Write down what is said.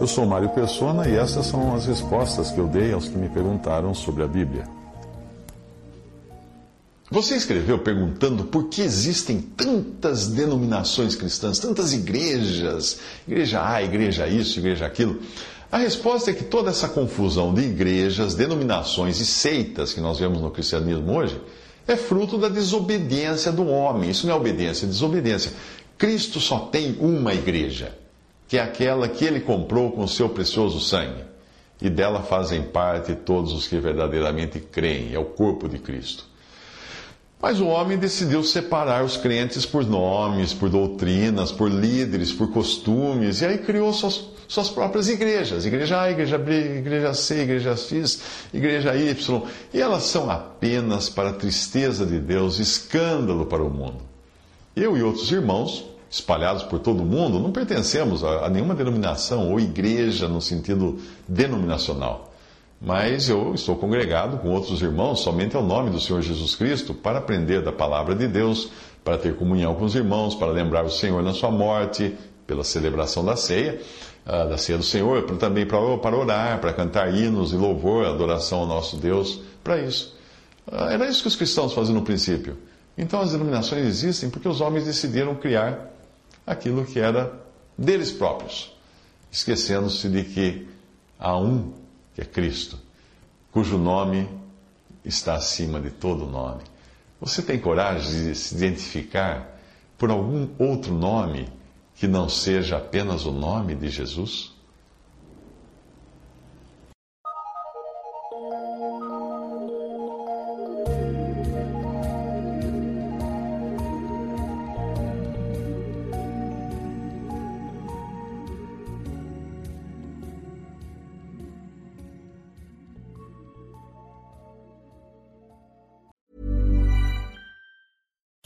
Eu sou Mário Persona e essas são as respostas que eu dei aos que me perguntaram sobre a Bíblia. Você escreveu perguntando por que existem tantas denominações cristãs, tantas igrejas, igreja A, igreja isso, igreja aquilo. A resposta é que toda essa confusão de igrejas, denominações e seitas que nós vemos no cristianismo hoje é fruto da desobediência do homem. Isso não é obediência, é desobediência. Cristo só tem uma igreja, que é aquela que ele comprou com o seu precioso sangue. E dela fazem parte todos os que verdadeiramente creem, é o corpo de Cristo. Mas o homem decidiu separar os crentes por nomes, por doutrinas, por líderes, por costumes, e aí criou suas, suas próprias igrejas: Igreja A, Igreja B, Igreja C, Igreja X, Igreja Y. E elas são apenas, para a tristeza de Deus, escândalo para o mundo. Eu e outros irmãos, espalhados por todo o mundo, não pertencemos a, a nenhuma denominação ou igreja no sentido denominacional mas eu estou congregado com outros irmãos somente ao nome do Senhor Jesus Cristo para aprender da palavra de Deus, para ter comunhão com os irmãos, para lembrar o Senhor na sua morte, pela celebração da ceia, uh, da ceia do Senhor, também para, orar, para cantar hinos e louvor, adoração ao nosso Deus, para isso. Uh, era isso que os cristãos faziam no princípio. Então as denominações existem porque os homens decidiram criar aquilo que era deles próprios, esquecendo-se de que há um que é Cristo, cujo nome está acima de todo nome. Você tem coragem de se identificar por algum outro nome que não seja apenas o nome de Jesus?